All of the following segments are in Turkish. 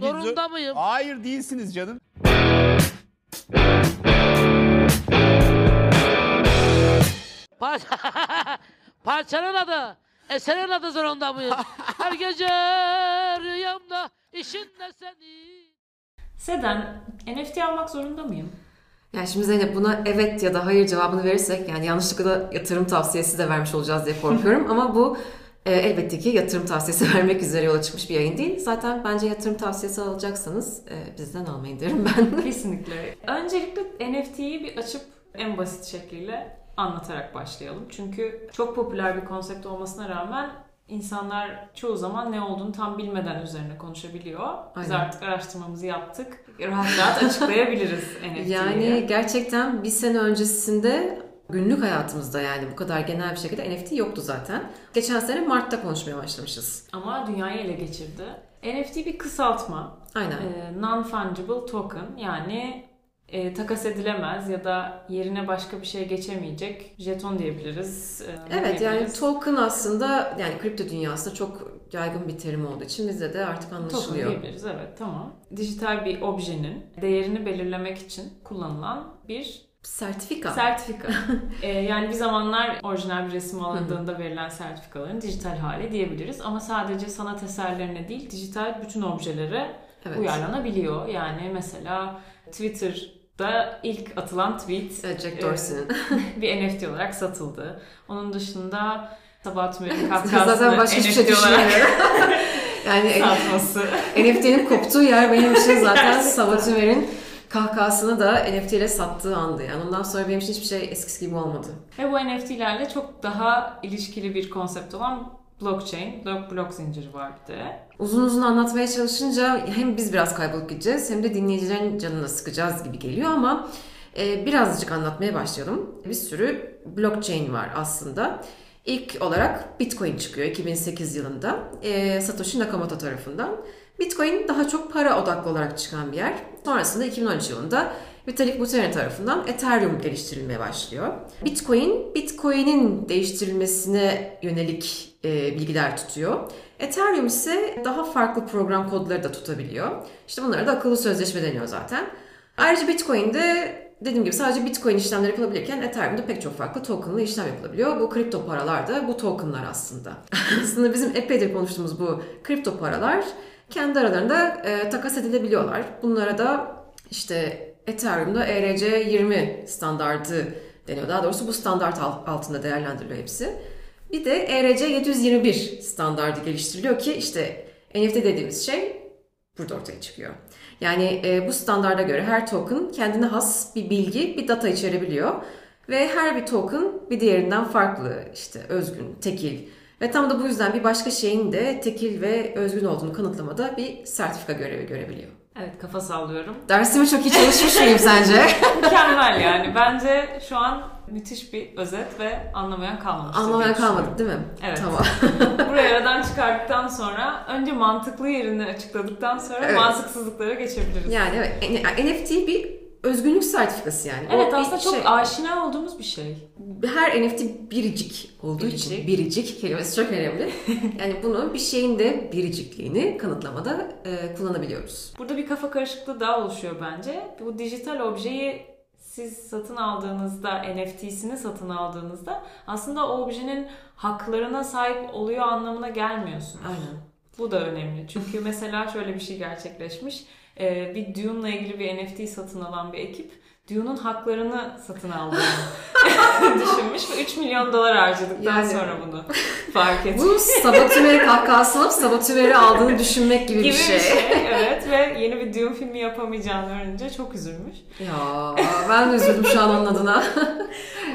Zorunda mıyım? Hayır değilsiniz canım. Parça... Parçanın adı. Eserin adı zorunda mıyım? Her gece rüyamda işinle seni. Seden, NFT almak zorunda mıyım? Yani şimdi Zeynep buna evet ya da hayır cevabını verirsek yani yanlışlıkla da yatırım tavsiyesi de vermiş olacağız diye korkuyorum ama bu e, elbette ki yatırım tavsiyesi vermek üzere yola çıkmış bir yayın değil. Zaten bence yatırım tavsiyesi alacaksanız e, bizden almayın derim ben. Kesinlikle. Öncelikle NFT'yi bir açıp en basit şekliyle anlatarak başlayalım. Çünkü çok popüler bir konsept olmasına rağmen insanlar çoğu zaman ne olduğunu tam bilmeden üzerine konuşabiliyor. Biz Aynen. artık araştırmamızı yaptık. Rahat rahat açıklayabiliriz NFT'yi. Yani gerçekten bir sene öncesinde günlük hayatımızda yani bu kadar genel bir şekilde NFT yoktu zaten. Geçen sene Mart'ta konuşmaya başlamışız. Ama dünyayı ele geçirdi. NFT bir kısaltma. Aynen. Ee, Non-fungible token yani e, takas edilemez ya da yerine başka bir şey geçemeyecek jeton diyebiliriz. e, Evet yani token aslında yani kripto dünyasında çok yaygın bir terim olduğu için bizde de artık Token anlaşılıyor. diyebiliriz evet tamam. Dijital bir objenin değerini belirlemek için kullanılan bir Sertifika. sertifika. Ee, yani bir zamanlar orijinal bir resim alındığında verilen sertifikaların dijital hali diyebiliriz. Ama sadece sanat eserlerine değil dijital bütün objelere evet. uyarlanabiliyor. Yani mesela Twitter'da ilk atılan tweet Evet, Jack e, Dorsey'nin. bir NFT olarak satıldı. Onun dışında Sabahat Tümer'in Zaten kahkahasını başka hiçbir şey NFT olarak yani satması. NFT'nin koptuğu yer benim için zaten Ümer'in kahkahasını da NFT ile sattığı andı. Yani ondan sonra benim için hiçbir şey eskisi gibi olmadı. Ve bu NFT'lerle çok daha ilişkili bir konsept olan blockchain, blok, blok zinciri var bir de. Uzun uzun anlatmaya çalışınca hem biz biraz kaybolup gideceğiz hem de dinleyicilerin canını sıkacağız gibi geliyor ama e, birazcık anlatmaya başlayalım. Bir sürü blockchain var aslında. İlk olarak Bitcoin çıkıyor 2008 yılında e, Satoshi Nakamoto tarafından. Bitcoin daha çok para odaklı olarak çıkan bir yer. Sonrasında 2013 yılında Vitalik Buterin tarafından Ethereum geliştirilmeye başlıyor. Bitcoin, Bitcoin'in değiştirilmesine yönelik e, bilgiler tutuyor. Ethereum ise daha farklı program kodları da tutabiliyor. İşte bunlara da akıllı sözleşme deniyor zaten. Ayrıca Bitcoin'de dediğim gibi sadece Bitcoin işlemleri yapılabilirken Ethereum'da pek çok farklı tokenlı işlem yapılabiliyor. Bu kripto paralar da bu tokenlar aslında. aslında bizim epeydir konuştuğumuz bu kripto paralar kendi aralarında e, takas edilebiliyorlar. Bunlara da işte Ethereum'da E ERC20 standardı deniyor. Daha doğrusu bu standart alt- altında değerlendiriliyor hepsi. Bir de E ERC 721 standardı geliştiriliyor ki işte NFT dediğimiz şey burada ortaya çıkıyor. Yani e, bu standarda göre her token kendine has bir bilgi, bir data içerebiliyor. Ve her bir token bir diğerinden farklı, işte özgün, tekil. Ve tam da bu yüzden bir başka şeyin de tekil ve özgün olduğunu kanıtlamada bir sertifika görevi görebiliyor. Evet kafa sallıyorum. Dersimi çok iyi çalışmış mıyım sence? Mükemmel yani. Bence şu an müthiş bir özet ve anlamayan kalmamıştır. diye Anlamaya düşünüyorum. kalmadık değil mi? Evet. Tamam. Burayı aradan çıkarttıktan sonra önce mantıklı yerini açıkladıktan sonra Evet. mantıksızlıklara geçebiliriz. Yani evet, NFT bir özgünlük sertifikası yani. O Evet bir aslında çok şey. aşina olduğumuz bir şey. her NFT biricik olduğu için Biricik. biricik kelimesi çok önemli. yani bunu bir şeyin de biricikliğini kanıtlamada e, kullanabiliyoruz. Burada bir kafa karışıklığı daha oluşuyor bence. Bu dijital objeyi siz satın aldığınızda, NFT'sini satın aldığınızda aslında o objenin haklarına sahip oluyor anlamına gelmiyorsunuz. Aynen. Bu da önemli. Çünkü mesela şöyle bir şey gerçekleşmiş. Ee, bir Dune'la ilgili bir NFT satın alan bir ekip Dune'un haklarını satın aldığını düşünmüş ve 3 milyon dolar harcadıktan Yani- sonra bunu fark etmiş. Bu sabatümeri kahkahası alıp sabatümeri aldığını düşünmek gibi, gibi bir şey. evet ve yeni bir Dune filmi yapamayacağını öğrenince çok üzülmüş. Ya ben de üzüldüm şu an onun adına.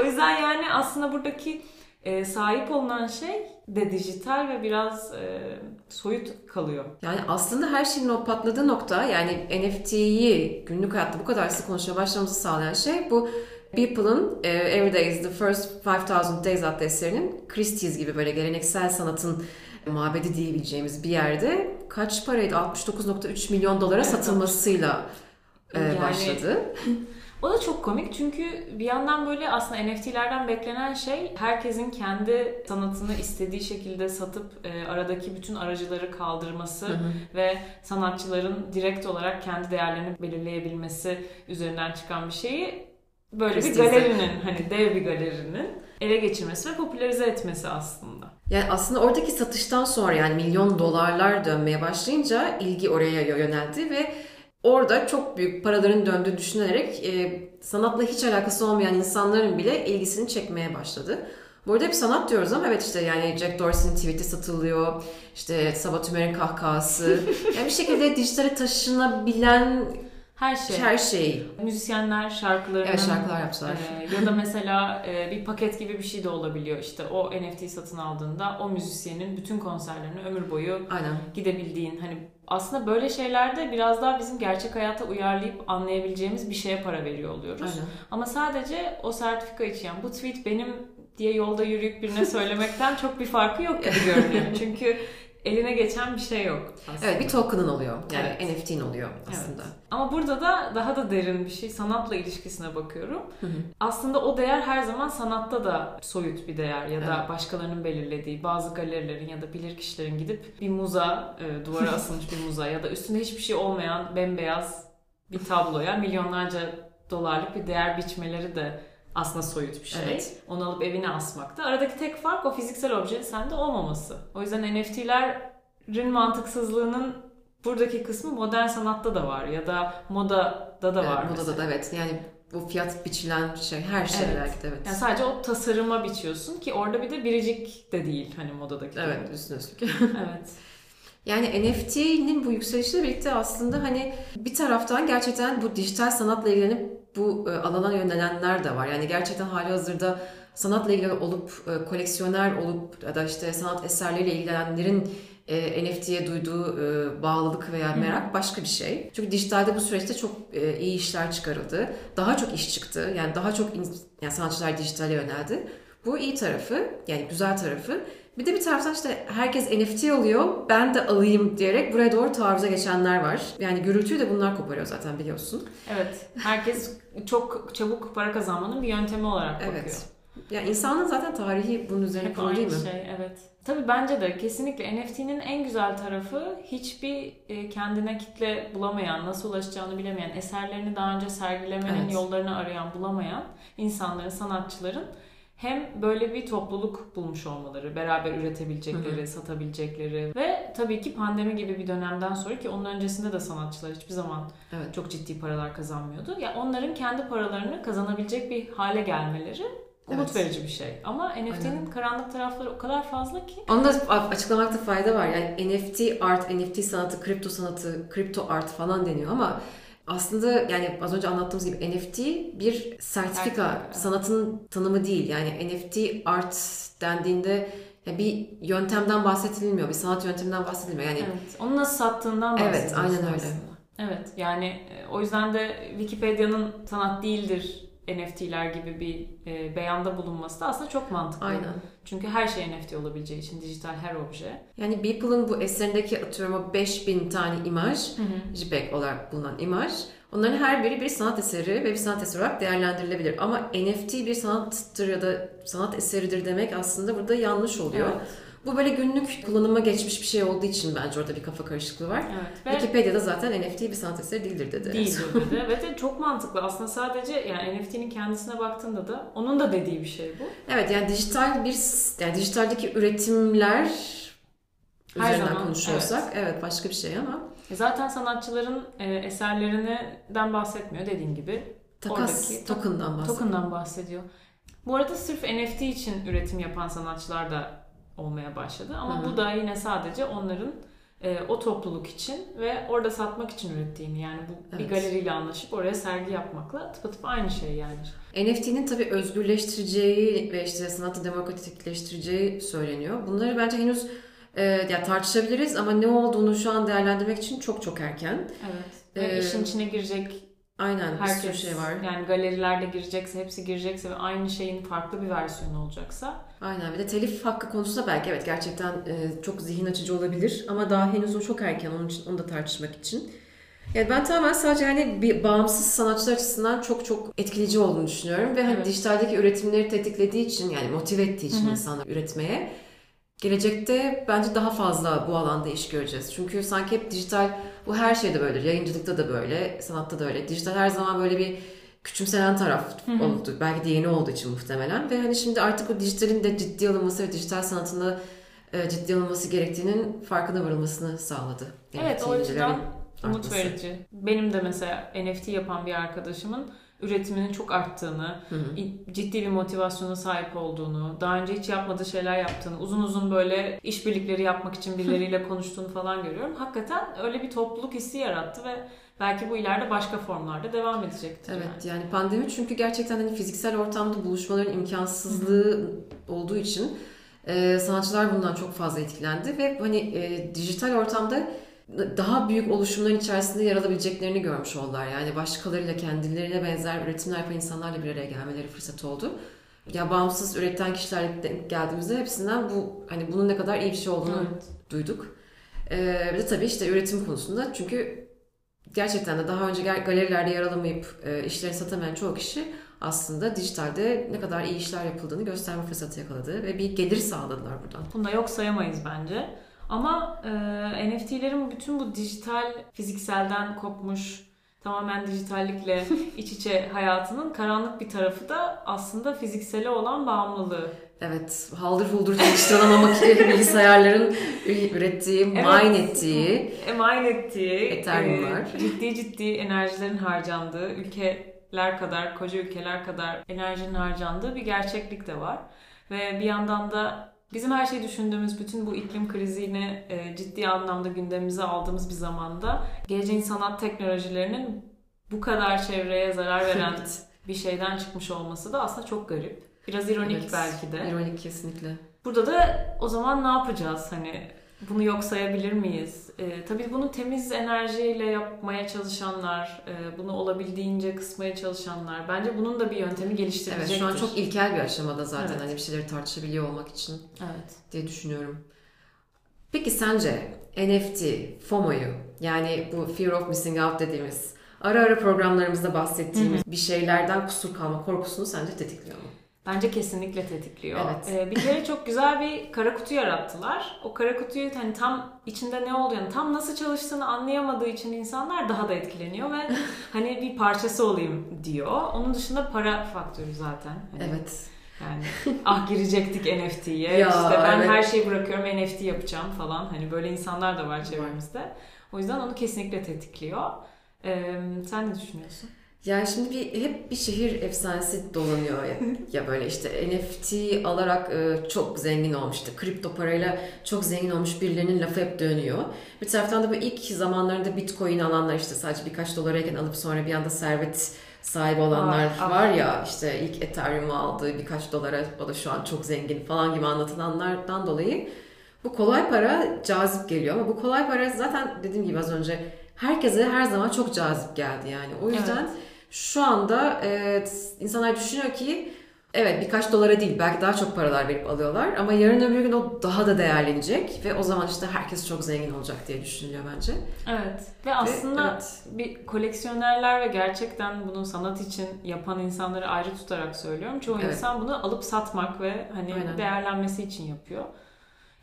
O yüzden yani aslında buradaki e, sahip olunan şey de dijital ve biraz e, soyut kalıyor. Yani aslında her şeyin o patladığı nokta yani NFT'yi günlük hayatta bu kadar sık konuşmaya başlamamızı sağlayan şey bu Beeple'ın e, Every Day is the First 5000 Days adlı eserinin Christie's gibi böyle geleneksel sanatın mabedi diyebileceğimiz bir yerde kaç paraydı? 69.3 milyon dolara Evet, satılmasıyla e, Yani- başladı. O da çok komik çünkü bir yandan böyle aslında NFT'lerden beklenen şey herkesin kendi sanatını istediği şekilde satıp e, aradaki bütün aracıları kaldırması Hı hı. ve sanatçıların direkt olarak kendi değerlerini belirleyebilmesi üzerinden çıkan bir şeyi böyle bir Christie's'e. galerinin hani dev bir galerinin ele geçirmesi ve popülerize etmesi aslında. Yani aslında oradaki satıştan sonra yani milyon dolarlar dönmeye başlayınca ilgi oraya yöneldi ve orada çok büyük paraların döndüğü düşünülerek e, sanatla hiç alakası olmayan insanların bile ilgisini çekmeye başladı. Bu arada bir sanat diyoruz ama evet işte yani Jack Dorsey'nin tweet'i satılıyor, işte Sabah Tümer'in kahkahası. yani bir şekilde dijitale taşınabilen Her şey. her şey. Müzisyenler şarkılarını Evet şarkılar yaptılar. Ee, ya da mesela e, bir paket gibi bir şey de olabiliyor işte o NFT satın aldığında o müzisyenin bütün konserlerini ömür boyu Aynen. gidebildiğin hani aslında böyle şeylerde biraz daha bizim gerçek hayata uyarlayıp anlayabileceğimiz bir şeye para veriyor oluyoruz. Aynen. Ama sadece o sertifika için yani bu tweet benim diye yolda yürüyüp birine söylemekten çok bir farkı yok gibi görünüyor. Çünkü eline geçen bir şey yok aslında. Evet bir token'ın oluyor. Yani Evet. NFT'in oluyor aslında. Evet. Ama burada da daha da derin bir şey sanatla ilişkisine bakıyorum. Hı hı. Aslında o değer her zaman sanatta da soyut bir değer ya da Evet. başkalarının belirlediği bazı galerilerin ya da bilir kişilerin gidip bir muza, e, duvara asılmış bir muza ya da üstünde hiçbir şey olmayan bembeyaz bir tabloya milyonlarca dolarlık bir değer biçmeleri de aslında soyut bir şey. Evet. Onu alıp evine asmakta. Aradaki tek fark o fiziksel objenin sende olmaması. O yüzden NFT'lerin mantıksızlığının buradaki kısmı modern sanatta da var ya da modada da Evet, var. modada mesela. da evet. Yani bu fiyat biçilen şey her şey Evet. belki de evet. Yani sadece o tasarıma biçiyorsun ki orada bir de biricik de değil hani modadaki. Evet üstüne üstlük. evet. Yani NFT'nin bu yükselişiyle birlikte aslında hani bir taraftan gerçekten bu dijital sanatla ilgilenip bu e, alana yönelenler de var. Yani gerçekten hali hazırda sanatla ilgili olup e, koleksiyoner olup ya da işte sanat eserleriyle ilgilenenlerin e, NFT'ye duyduğu e, bağlılık veya merak başka bir şey. Çünkü dijitalde bu süreçte çok e, iyi işler çıkarıldı. Daha çok iş çıktı. Yani daha çok in- yani sanatçılar dijitale yöneldi. Bu iyi tarafı yani güzel tarafı. Bir de bir taraftan işte herkes NFT alıyor, ben de alayım diyerek buraya doğru taarruza geçenler var. Yani gürültüyü de bunlar koparıyor zaten biliyorsun. Evet. Herkes çok çabuk para kazanmanın bir yöntemi olarak bakıyor. Evet. Ya insanın zaten tarihi bunun üzerine Hep kurulu değil mi? şey evet. Tabii bence de kesinlikle NFT'nin en güzel tarafı hiçbir e, kendine kitle bulamayan, nasıl ulaşacağını bilemeyen, eserlerini daha önce sergilemenin Evet. yollarını arayan, bulamayan insanların, sanatçıların hem böyle bir topluluk bulmuş olmaları, beraber üretebilecekleri, satabilecekleri ve tabii ki pandemi gibi bir dönemden sonra ki onun öncesinde de sanatçılar hiçbir zaman Evet. çok ciddi paralar kazanmıyordu. Ya onların kendi paralarını kazanabilecek bir hale gelmeleri umut Evet. verici bir şey. Ama NFT'nin karanlık tarafları o kadar fazla ki. Onu da açıklamakta fayda var. Yani NFT art, NFT sanatı, kripto sanatı, kripto art falan deniyor ama aslında yani az önce anlattığımız gibi NFT bir sertifika, Sertifika, evet. sanatın tanımı değil. Yani NFT art dendiğinde ya bir yöntemden bahsedilmiyor, bir sanat yönteminden bahsedilmiyor. Yani Evet. Onu nasıl sattığından Evet, bahsediyorsun aynen öyle. aslında. Evet yani e, o yüzden de Wikipedia'nın sanat değildir NFT'ler gibi bir e, beyanda bulunması da aslında çok mantıklı. aynen. Çünkü her şey NFT olabileceği için dijital her obje. Yani Beeple'ın bu eserindeki atıyorum o 5000 tane imaj, JPEG olarak bulunan imaj. Onların her biri bir sanat eseri ve bir sanat eseri olarak değerlendirilebilir. Ama NFT bir sanattır ya da sanat eseridir demek aslında burada yanlış oluyor. Evet. Bu böyle günlük kullanıma geçmiş bir şey olduğu için bence orada bir kafa karışıklığı var. Evet. Ve Wikipedia'da zaten NFT bir sanat eseri değildir dedi. Değildir dedi. Ve de çok mantıklı. Aslında sadece yani NFT'nin kendisine baktığında da onun da dediği bir şey bu. Evet yani dijital bir yani dijitaldeki üretimler Her üzerinden zaman, konuşuyorsak evet. başka bir şey ama E Zaten sanatçıların e, eserlerinden bahsetmiyor dediğin gibi. takas Oradaki- token'dan bahsediyor. Token'dan bahsediyor. Bu arada sırf NFT için üretim yapan sanatçılar da olmaya başladı. Ama Hı hı. bu da yine sadece onların e, o topluluk için ve orada satmak için ürettiğini yani bu bir Evet. galeriyle anlaşıp oraya sergi yapmakla tıpatıp aynı şey yani. NFT'nin tabii özgürleştireceği ve işte sanatı demokratikleştireceği söyleniyor. Bunları bence henüz e, ya tartışabiliriz ama ne olduğunu şu an değerlendirmek için çok çok erken. Evet. Ve Ee, işin içine girecek Aynen bir sürü herkes şey var. yani galerilerde girecekse hepsi girecekse ve aynı şeyin farklı bir versiyonu olacaksa Aynen bir de telif hakkı konusunda belki evet gerçekten e, çok zihin açıcı olabilir ama daha henüz o çok erken onun için onu da tartışmak için. Yani ben tamamen sadece hani bir bağımsız sanatçılar açısından çok çok etkileyici olduğunu düşünüyorum ve hani Evet. dijitaldeki üretimleri tetiklediği için yani motive ettiği için Hı hı. insanları üretmeye gelecekte bence daha fazla bu alanda iş göreceğiz. Çünkü sanki hep dijital bu her şeyde böyle, yayıncılıkta da böyle, sanatta da öyle. Dijital her zaman böyle bir küçümsenen taraf Hı hı. oldu. Belki de yeni olduğu için muhtemelen ve hani şimdi artık o dijitalin de ciddi alınması ve dijital sanatında e, ciddi alınması gerektiğinin farkına varılmasını sağladı. Evet o NFT'lerin açıdan umut verici. Benim de mesela NFT yapan bir arkadaşımın üretiminin çok arttığını, Hı hı. ciddi bir motivasyona sahip olduğunu, daha önce hiç yapmadığı şeyler yaptığını, uzun uzun böyle işbirlikleri yapmak için birileriyle konuştuğunu falan görüyorum. Hakikaten öyle bir topluluk hissi yarattı ve belki bu ileride başka formlarda devam edecektir. yani. Evet yani pandemi çünkü gerçekten hani fiziksel ortamda buluşmaların imkansızlığı olduğu için e, sanatçılar bundan çok fazla etkilendi ve hani e, dijital ortamda daha büyük oluşumların içerisinde yer alabileceklerini görmüş oldular. Yani başkalarıyla kendilerine benzer üretimler yapan insanlarla bir araya gelmeleri fırsat oldu. Ya bağımsız üreten kişilerle geldiğimizde hepsinden bu hani bunun ne kadar iyi bir şey olduğunu Evet. duyduk. Ee, bir de tabii işte üretim konusunda çünkü gerçekten de daha önce gal- galerilerde yer alamayıp e, işlerini satamayan çoğu kişi aslında dijitalde ne kadar iyi işler yapıldığını gösterme fırsatı yakaladı ve bir gelir sağladılar buradan. Bunu da yok sayamayız bence. Ama e, NFT'lerin bütün bu dijital, fizikselden kopmuş, tamamen dijitallikle iç içe hayatının karanlık bir tarafı da aslında fiziksele olan bağımlılığı. Evet, haldır huldur çalıştıran ama bilgisayarların ürettiği, Evet. mine ettiği Emain ettiği, Ethereum'lar. e, ciddi ciddi enerjilerin harcandığı, ülkeler kadar, koca ülkeler kadar enerjinin harcandığı bir gerçeklik de var. Ve bir yandan da bizim her şeyi düşündüğümüz bütün bu iklim krizini e, ciddi anlamda gündemimize aldığımız bir zamanda geleceğin sanat teknolojilerinin bu kadar çevreye zarar veren bir şeyden çıkmış olması da aslında çok garip. Biraz ironik Evet, belki de. İronik kesinlikle. Burada da o zaman ne yapacağız? Hani bunu yok sayabilir miyiz? Ee, tabii bunu temiz enerjiyle yapmaya çalışanlar, e, bunu olabildiğince kısmaya çalışanlar. Bence bunun da bir yöntemi Evet, geliştirilecektir. şu an çok ilkel bir aşamada zaten Evet. hani bir şeyleri tartışabiliyor olmak için. Evet. diye düşünüyorum. Peki sence NFT, FOMO'yu yani bu Fear of Missing Out dediğimiz ara ara programlarımızda bahsettiğimiz bir şeylerden kusur kalma korkusunu sence tetikliyor mu? Bence kesinlikle tetikliyor. Evet. Ee, bir kere çok güzel bir kara kutu yarattılar. O kara kutuyu hani tam içinde ne olduğunu, tam nasıl çalıştığını anlayamadığı için insanlar daha da etkileniyor ve hani bir parçası olayım diyor. Onun dışında para faktörü zaten. Hani Evet. Yani ah girecektik NFT'ye. Ya, işte ben evet. her şeyi bırakıyorum NFT yapacağım falan. Hani böyle insanlar da var çevremizde. O yüzden onu kesinlikle tetikliyor. Ee, sen ne düşünüyorsun? Yani şimdi bir hep bir şehir efsanesi dolanıyor ya, ya böyle işte NFT alarak e, çok zengin olmuş işte kripto parayla çok zengin olmuş birilerinin lafı hep dönüyor. Bir taraftan da bu ilk zamanlarında bitcoin alanlar işte sadece birkaç dolarayken alıp sonra bir anda servet sahibi olanlar ah. var ya işte ilk Ethereum'u aldı birkaç dolara o da şu an çok zengin falan gibi anlatılanlardan dolayı bu kolay para cazip geliyor ama bu kolay para zaten dediğim gibi az önce herkese her zaman çok cazip geldi yani. O yüzden Evet. şu anda e, insanlar düşünüyor ki evet birkaç dolara değil belki daha çok paralar verip alıyorlar ama yarın öbür gün o daha da değerlenecek ve o zaman işte herkes çok zengin olacak diye düşünülüyor bence. Evet. Ve aslında evet. bir koleksiyonerler ve gerçekten bunu sanat için yapan insanları ayrı tutarak söylüyorum. Çoğu Evet. insan bunu alıp satmak ve hani Aynen. değerlenmesi için yapıyor.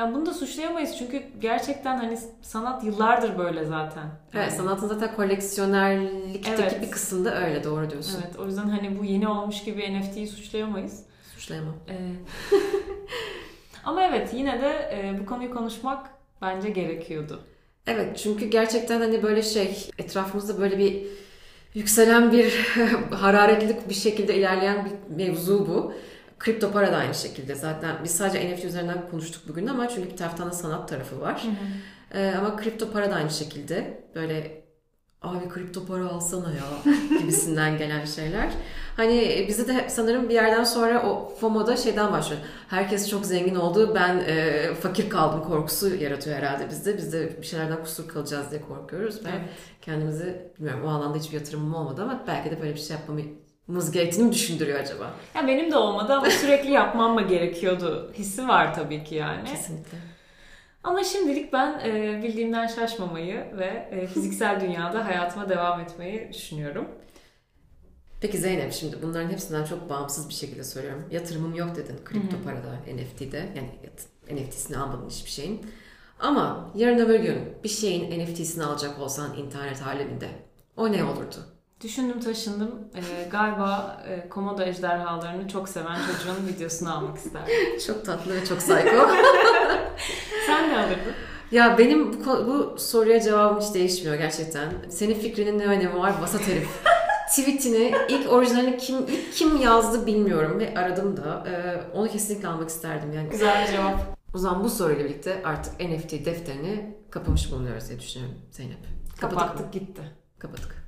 Yani bunu da suçlayamayız çünkü gerçekten hani sanat yıllardır böyle zaten. Evet Yani- sanatın zaten koleksiyonerlikteki Evet. bir kısımda öyle doğru diyorsun. Evet, o yüzden hani bu yeni olmuş gibi NFT'yi suçlayamayız. Suçlayamam. Ee, Ama evet yine de e, bu konuyu konuşmak bence gerekiyordu. Evet çünkü gerçekten hani böyle şey etrafımızda böyle bir yükselen bir hararetli bir şekilde ilerleyen bir mevzu bu. Kripto para da aynı şekilde zaten biz sadece NFT üzerinden konuştuk bugün ama çünkü bir taraftan da sanat tarafı var. Ee, ama kripto para da aynı şekilde böyle abi kripto para alsana ya gibisinden gelen şeyler. Hani bize de sanırım bir yerden sonra o FOMO'da şeyden başlıyor. Herkes çok zengin oldu ben e, fakir kaldım korkusu yaratıyor herhalde bizde. Biz de bir şeylerden kusur kalacağız diye korkuyoruz ve Evet. kendimizi bilmiyorum o alanda hiçbir yatırımım olmadı ama belki de böyle bir şey yapmamız gerektiğini mi düşündürüyor acaba? Ya benim de olmadı ama sürekli yapmam mı gerekiyordu hissi var tabii ki yani. Kesinlikle. Ama şimdilik ben e, bildiğimden şaşmamayı ve e, fiziksel dünyada hayatıma devam etmeyi düşünüyorum. Peki Zeynep şimdi bunların hepsinden çok bağımsız bir şekilde soruyorum. Yatırımım yok dedin kripto Hı hı. parada, NFT'de. Yani NFT'sini almadın hiçbir şeyin. Ama yarın öbür gün bir şeyin NFT'sini alacak olsan internet aleminde o ne olurdu? Düşündüm taşındım. E, galiba e, komodo ejderhalarını çok seven çocuğun videosunu almak isterdim. Çok tatlı ve çok psycho. Sen ne alırdın? ya benim bu, bu soruya cevabım hiç değişmiyor gerçekten. Senin fikrinin ne önemi var? Vasat herif. Tweetini ilk orijinalini kim ilk kim yazdı bilmiyorum ve aradım da Ee, onu kesinlikle almak isterdim yani. Güzel bir cevap. O zaman bu soruyla birlikte artık NFT defterini kapamış bulunuyoruz diye düşünüyorum Zeynep. Kapattık? Kapattık gitti. Kapattık.